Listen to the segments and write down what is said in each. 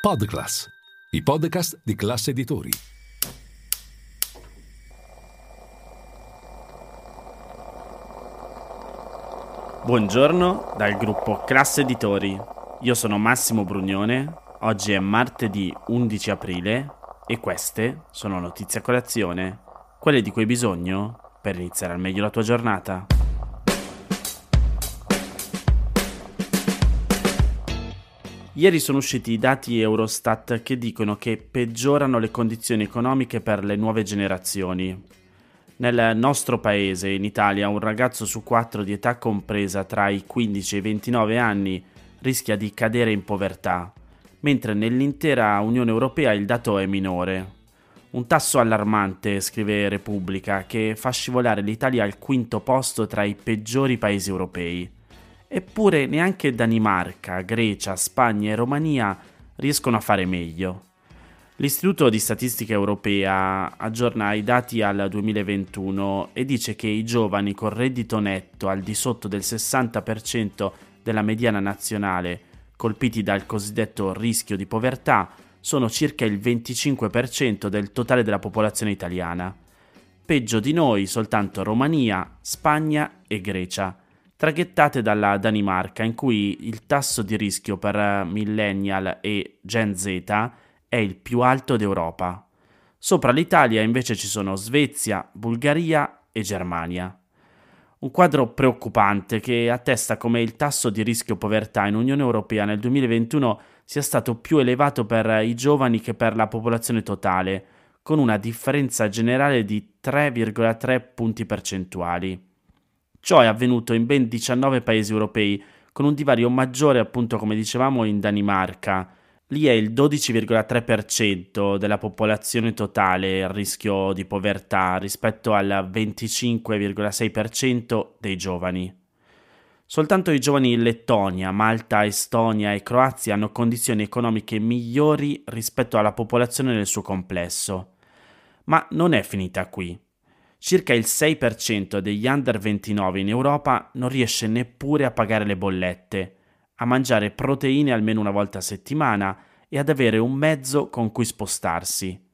Podclass, i podcast di classe editori. Buongiorno dal gruppo Classe Editori. Io sono Massimo Brugnone. Oggi è martedì 11 aprile e queste sono notizie a colazione, quelle di cui hai bisogno per iniziare al meglio la tua giornata. Ieri sono usciti i dati Eurostat che dicono che peggiorano le condizioni economiche per le nuove generazioni. Nel nostro paese, in Italia, un ragazzo su quattro di età compresa tra i 15 e i 29 anni rischia di cadere in povertà, mentre nell'intera Unione Europea il dato è minore. Un tasso allarmante, scrive Repubblica, che fa scivolare l'Italia al quinto posto tra i peggiori paesi europei. Eppure neanche Danimarca, Grecia, Spagna e Romania riescono a fare meglio. L'Istituto di Statistica Europea aggiorna i dati al 2021 e dice che i giovani con reddito netto al di sotto del 60% della mediana nazionale, colpiti dal cosiddetto rischio di povertà, sono circa il 25% del totale della popolazione italiana. Peggio di noi soltanto Romania, Spagna e Grecia traghettate dalla Danimarca, in cui il tasso di rischio per millennial e Gen Z è il più alto d'Europa. Sopra l'Italia invece ci sono Svezia, Bulgaria e Germania. Un quadro preoccupante che attesta come il tasso di rischio povertà in Unione Europea nel 2021 sia stato più elevato per i giovani che per la popolazione totale, con una differenza generale di 3,3 punti percentuali. Ciò è avvenuto in ben 19 paesi europei, con un divario maggiore appunto come dicevamo in Danimarca. Lì è il 12,3% della popolazione totale a rischio di povertà rispetto al 25,6% dei giovani. Soltanto i giovani in Lettonia, Malta, Estonia e Croazia hanno condizioni economiche migliori rispetto alla popolazione nel suo complesso. Ma non è finita qui circa il 6% degli under 29 in Europa non riesce neppure a pagare le bollette, a mangiare proteine almeno una volta a settimana e ad avere un mezzo con cui spostarsi.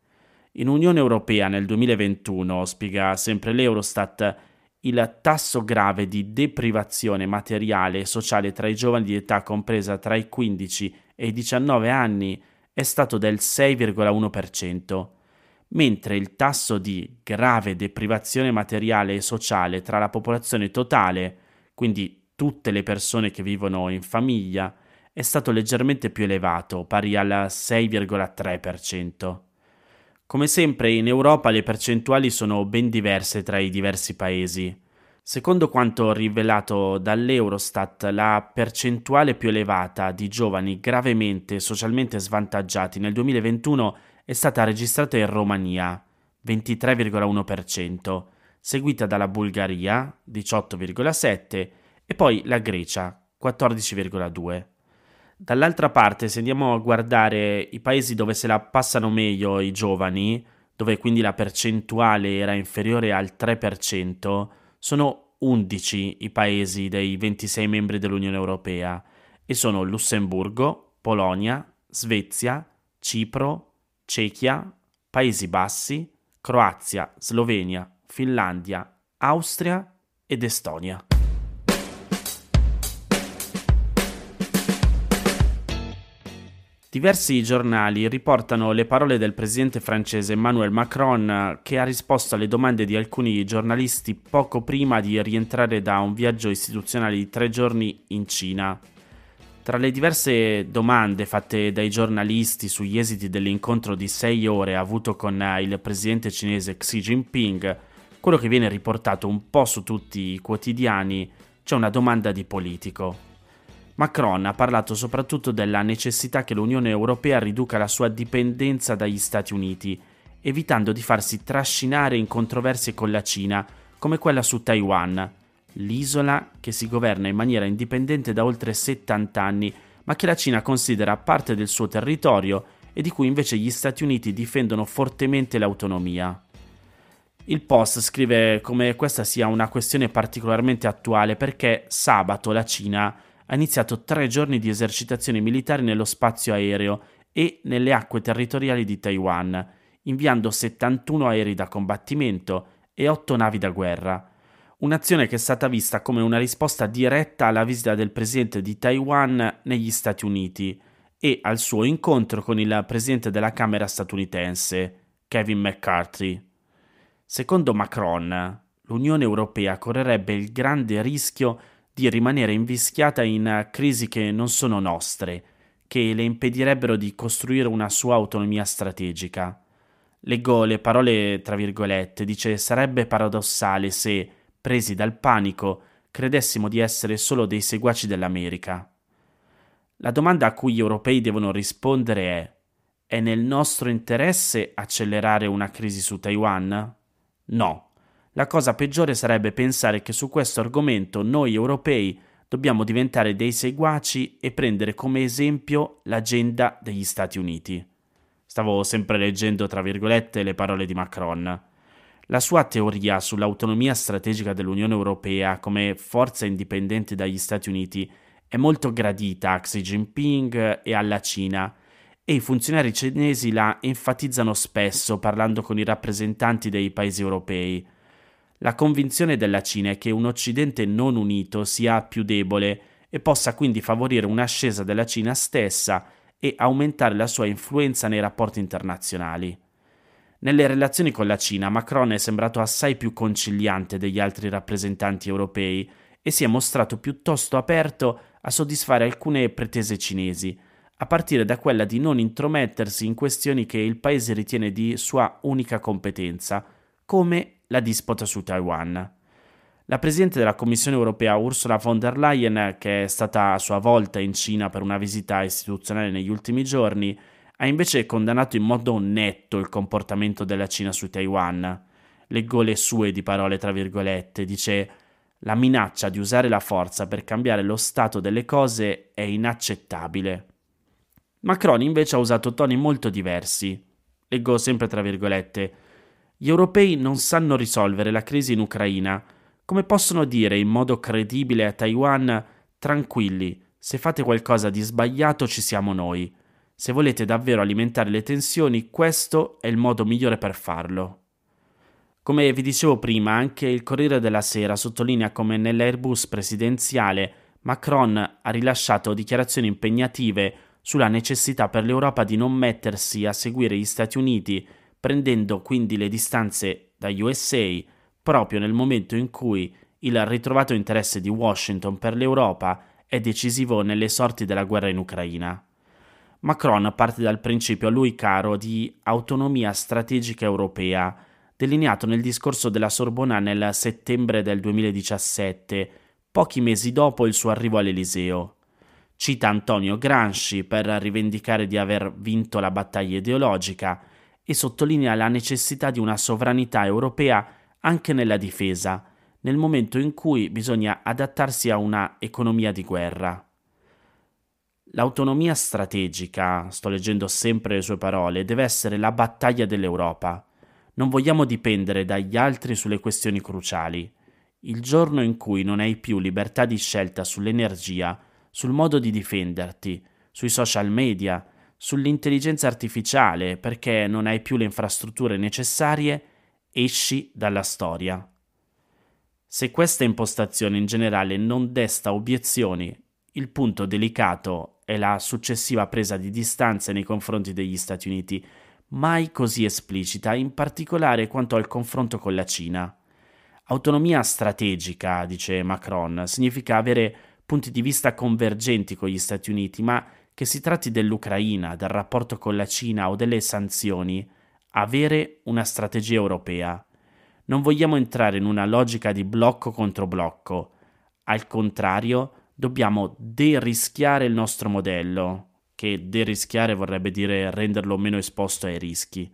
In Unione Europea nel 2021, spiega sempre l'Eurostat, il tasso grave di deprivazione materiale e sociale tra i giovani di età compresa tra i 15 e i 19 anni è stato del 6,1% mentre il tasso di grave deprivazione materiale e sociale tra la popolazione totale, quindi tutte le persone che vivono in famiglia, è stato leggermente più elevato, pari al 6,3%. Come sempre in Europa le percentuali sono ben diverse tra i diversi paesi. Secondo quanto rivelato dall'Eurostat, la percentuale più elevata di giovani gravemente socialmente svantaggiati nel 2021 è stata registrata in Romania, 23,1%, seguita dalla Bulgaria, 18,7%, e poi la Grecia, 14,2%. Dall'altra parte, se andiamo a guardare i paesi dove se la passano meglio i giovani, dove quindi la percentuale era inferiore al 3%, sono 11 i paesi dei 26 membri dell'Unione Europea e sono Lussemburgo, Polonia, Svezia, Cipro, Cechia, Paesi Bassi, Croazia, Slovenia, Finlandia, Austria ed Estonia. Diversi giornali riportano le parole del presidente francese Emmanuel Macron che ha risposto alle domande di alcuni giornalisti poco prima di rientrare da un viaggio istituzionale di tre giorni in Cina. Tra le diverse domande fatte dai giornalisti sugli esiti dell'incontro di sei ore avuto con il presidente cinese Xi Jinping, quello che viene riportato un po' su tutti i quotidiani c'è una domanda di politico. Macron ha parlato soprattutto della necessità che l'Unione Europea riduca la sua dipendenza dagli Stati Uniti, evitando di farsi trascinare in controversie con la Cina, come quella su Taiwan, l'isola che si governa in maniera indipendente da oltre 70 anni, ma che la Cina considera parte del suo territorio e di cui invece gli Stati Uniti difendono fortemente l'autonomia. Il Post scrive come questa sia una questione particolarmente attuale perché sabato la Cina ha iniziato tre giorni di esercitazioni militari nello spazio aereo e nelle acque territoriali di Taiwan, inviando 71 aerei da combattimento e 8 navi da guerra. Un'azione che è stata vista come una risposta diretta alla visita del presidente di Taiwan negli Stati Uniti e al suo incontro con il presidente della Camera statunitense, Kevin McCarthy. Secondo Macron, l'Unione Europea correrebbe il grande rischio di rimanere invischiata in crisi che non sono nostre, che le impedirebbero di costruire una sua autonomia strategica. Leggo le parole tra virgolette, dice sarebbe paradossale se, presi dal panico, credessimo di essere solo dei seguaci dell'America. La domanda a cui gli europei devono rispondere è è nel nostro interesse accelerare una crisi su Taiwan? No. La cosa peggiore sarebbe pensare che su questo argomento noi europei dobbiamo diventare dei seguaci e prendere come esempio l'agenda degli Stati Uniti. Stavo sempre leggendo, tra virgolette, le parole di Macron. La sua teoria sull'autonomia strategica dell'Unione Europea come forza indipendente dagli Stati Uniti è molto gradita a Xi Jinping e alla Cina, e i funzionari cinesi la enfatizzano spesso parlando con i rappresentanti dei paesi europei. La convinzione della Cina è che un Occidente non unito sia più debole e possa quindi favorire un'ascesa della Cina stessa e aumentare la sua influenza nei rapporti internazionali. Nelle relazioni con la Cina, Macron è sembrato assai più conciliante degli altri rappresentanti europei e si è mostrato piuttosto aperto a soddisfare alcune pretese cinesi, a partire da quella di non intromettersi in questioni che il paese ritiene di sua unica competenza, come la disputa su Taiwan. La Presidente della Commissione europea Ursula von der Leyen, che è stata a sua volta in Cina per una visita istituzionale negli ultimi giorni, ha invece condannato in modo netto il comportamento della Cina su Taiwan. Leggo le sue di parole tra virgolette, dice la minaccia di usare la forza per cambiare lo stato delle cose è inaccettabile. Macron invece ha usato toni molto diversi. Leggo sempre tra virgolette. Gli europei non sanno risolvere la crisi in Ucraina come possono dire in modo credibile a Taiwan tranquilli, se fate qualcosa di sbagliato ci siamo noi. Se volete davvero alimentare le tensioni, questo è il modo migliore per farlo. Come vi dicevo prima, anche il Corriere della Sera sottolinea come nell'Airbus presidenziale Macron ha rilasciato dichiarazioni impegnative sulla necessità per l'Europa di non mettersi a seguire gli Stati Uniti, prendendo quindi le distanze da USA proprio nel momento in cui il ritrovato interesse di Washington per l'Europa è decisivo nelle sorti della guerra in Ucraina. Macron parte dal principio a lui caro di autonomia strategica europea, delineato nel discorso della Sorbona nel settembre del 2017, pochi mesi dopo il suo arrivo all'Eliseo. Cita Antonio Gramsci per rivendicare di aver vinto la battaglia ideologica e sottolinea la necessità di una sovranità europea anche nella difesa, nel momento in cui bisogna adattarsi a una economia di guerra. L'autonomia strategica, sto leggendo sempre le sue parole, deve essere la battaglia dell'Europa. Non vogliamo dipendere dagli altri sulle questioni cruciali. Il giorno in cui non hai più libertà di scelta sull'energia, sul modo di difenderti, sui social media, sull'intelligenza artificiale, perché non hai più le infrastrutture necessarie, esci dalla storia. Se questa impostazione in generale non desta obiezioni, il punto delicato è la successiva presa di distanze nei confronti degli Stati Uniti, mai così esplicita, in particolare quanto al confronto con la Cina. Autonomia strategica, dice Macron, significa avere punti di vista convergenti con gli Stati Uniti, ma che si tratti dell'Ucraina, del rapporto con la Cina o delle sanzioni, avere una strategia europea. Non vogliamo entrare in una logica di blocco contro blocco. Al contrario, dobbiamo derischiare il nostro modello, che derischiare vorrebbe dire renderlo meno esposto ai rischi.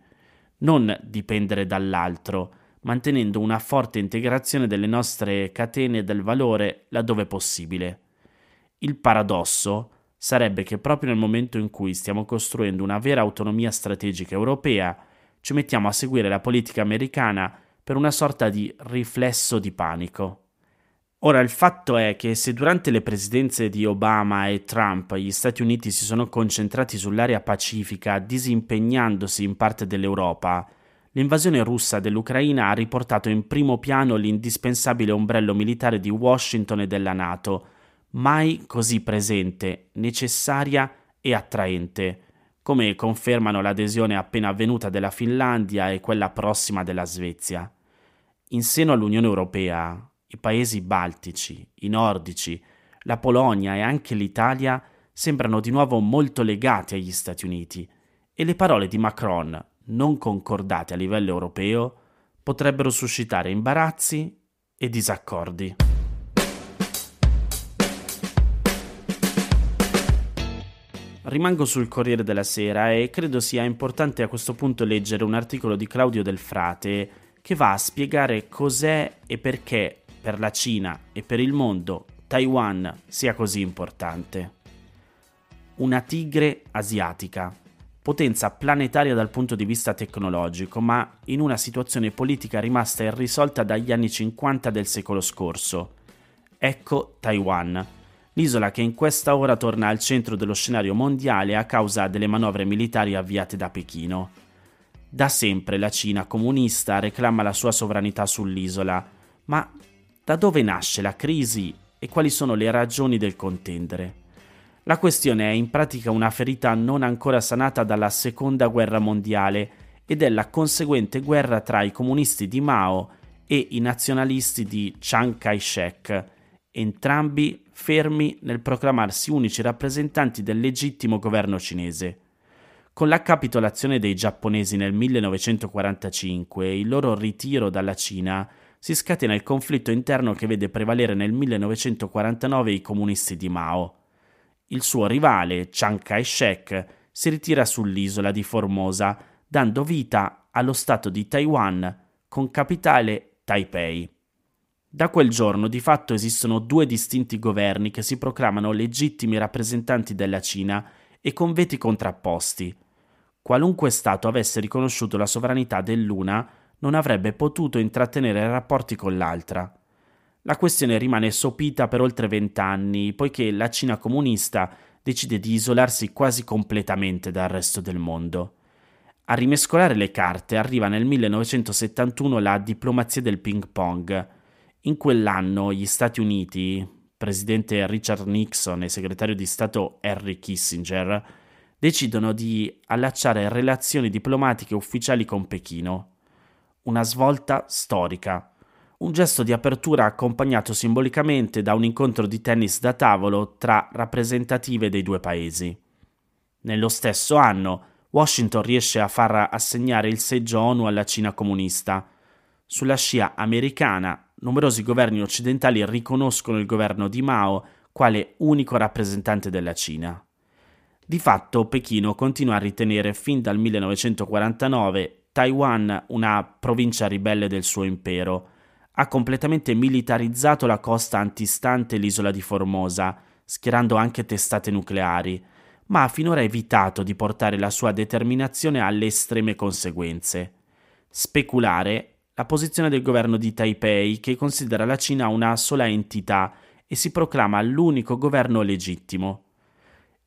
Non dipendere dall'altro, mantenendo una forte integrazione delle nostre catene del valore laddove possibile. Il paradosso sarebbe che proprio nel momento in cui stiamo costruendo una vera autonomia strategica europea, ci mettiamo a seguire la politica americana per una sorta di riflesso di panico. Ora il fatto è che se durante le presidenze di Obama e Trump gli Stati Uniti si sono concentrati sull'area pacifica disimpegnandosi in parte dell'Europa, l'invasione russa dell'Ucraina ha riportato in primo piano l'indispensabile ombrello militare di Washington e della Nato, mai così presente, necessaria e attraente, come confermano l'adesione appena avvenuta della Finlandia e quella prossima della Svezia. In seno all'Unione Europea, i paesi baltici, i nordici, la Polonia e anche l'Italia sembrano di nuovo molto legati agli Stati Uniti e le parole di Macron, non concordate a livello europeo, potrebbero suscitare imbarazzi e disaccordi. Rimango sul Corriere della Sera e credo sia importante a questo punto leggere un articolo di Claudio Del Frate che va a spiegare cos'è e perché per la Cina e per il mondo Taiwan sia così importante. Una tigre asiatica, potenza planetaria dal punto di vista tecnologico, ma in una situazione politica rimasta irrisolta dagli anni 50 del secolo scorso. Ecco Taiwan, l'isola che in questa ora torna al centro dello scenario mondiale a causa delle manovre militari avviate da Pechino. Da sempre la Cina comunista reclama la sua sovranità sull'isola, ma da dove nasce la crisi e quali sono le ragioni del contendere. La questione è in pratica una ferita non ancora sanata dalla seconda guerra mondiale ed è la conseguente guerra tra i comunisti di Mao e i nazionalisti di Chiang Kai-shek, entrambi fermi nel proclamarsi unici rappresentanti del legittimo governo cinese. Con la capitolazione dei giapponesi nel 1945 e il loro ritiro dalla Cina, si scatena il conflitto interno che vede prevalere nel 1949 i comunisti di Mao. Il suo rivale, Chiang Kai-shek, si ritira sull'isola di Formosa, dando vita allo Stato di Taiwan, con capitale Taipei. Da quel giorno di fatto esistono due distinti governi che si proclamano legittimi rappresentanti della Cina e con veti contrapposti. Qualunque Stato avesse riconosciuto la sovranità dell'una non avrebbe potuto intrattenere rapporti con l'altra. La questione rimane sopita per oltre vent'anni, poiché la Cina comunista decide di isolarsi quasi completamente dal resto del mondo. A rimescolare le carte arriva nel 1971 la diplomazia del ping pong. In quell'anno gli Stati Uniti, presidente Richard Nixon e segretario di Stato Henry Kissinger, decidono di allacciare relazioni diplomatiche ufficiali con Pechino una svolta storica. Un gesto di apertura accompagnato simbolicamente da un incontro di tennis da tavolo tra rappresentative dei due paesi. Nello stesso anno, Washington riesce a far assegnare il seggio ONU alla Cina comunista. Sulla scia americana, numerosi governi occidentali riconoscono il governo di Mao quale unico rappresentante della Cina. Di fatto, Pechino continua a ritenere fin dal 1949 Taiwan, una provincia ribelle del suo impero, ha completamente militarizzato la costa antistante l'isola di Formosa, schierando anche testate nucleari, ma ha finora evitato di portare la sua determinazione alle estreme conseguenze. Speculare la posizione del governo di Taipei che considera la Cina una sola entità e si proclama l'unico governo legittimo.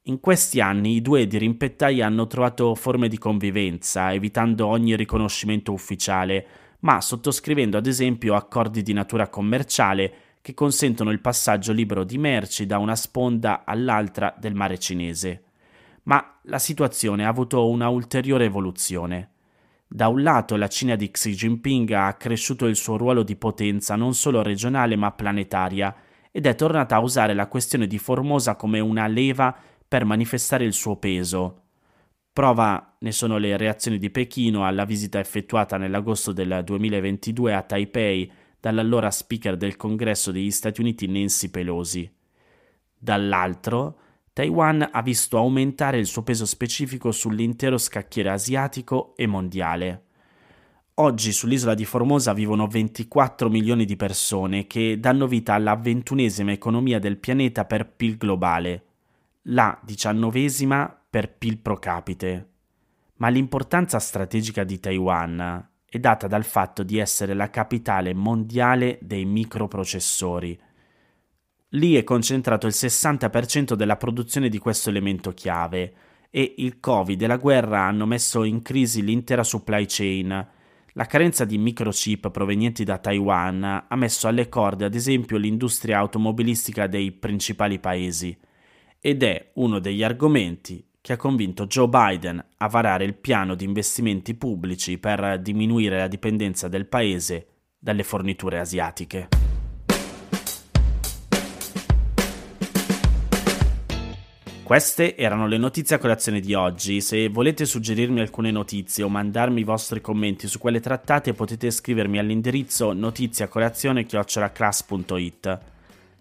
In questi anni i due dirimpettai hanno trovato forme di convivenza, evitando ogni riconoscimento ufficiale, ma sottoscrivendo ad esempio accordi di natura commerciale che consentono il passaggio libero di merci da una sponda all'altra del mare cinese. Ma la situazione ha avuto una ulteriore evoluzione. Da un lato la Cina di Xi Jinping ha accresciuto il suo ruolo di potenza non solo regionale ma planetaria ed è tornata a usare la questione di Formosa come una leva per manifestare il suo peso. Prova ne sono le reazioni di Pechino alla visita effettuata nell'agosto del 2022 a Taipei dall'allora speaker del Congresso degli Stati Uniti Nancy Pelosi. Dall'altro, Taiwan ha visto aumentare il suo peso specifico sull'intero scacchiere asiatico e mondiale. Oggi sull'isola di Formosa vivono 24 milioni di persone che danno vita alla ventunesima economia del pianeta per PIL globale la diciannovesima per PIL pro capite. Ma l'importanza strategica di Taiwan è data dal fatto di essere la capitale mondiale dei microprocessori. Lì è concentrato il 60% della produzione di questo elemento chiave e il Covid e la guerra hanno messo in crisi l'intera supply chain. La carenza di microchip provenienti da Taiwan ha messo alle corde ad esempio l'industria automobilistica dei principali paesi ed è uno degli argomenti che ha convinto Joe Biden a varare il piano di investimenti pubblici per diminuire la dipendenza del paese dalle forniture asiatiche. Queste erano le notizie a colazione di oggi. Se volete suggerirmi alcune notizie o mandarmi i vostri commenti su quelle trattate potete scrivermi all'indirizzo notiziacolazione.it.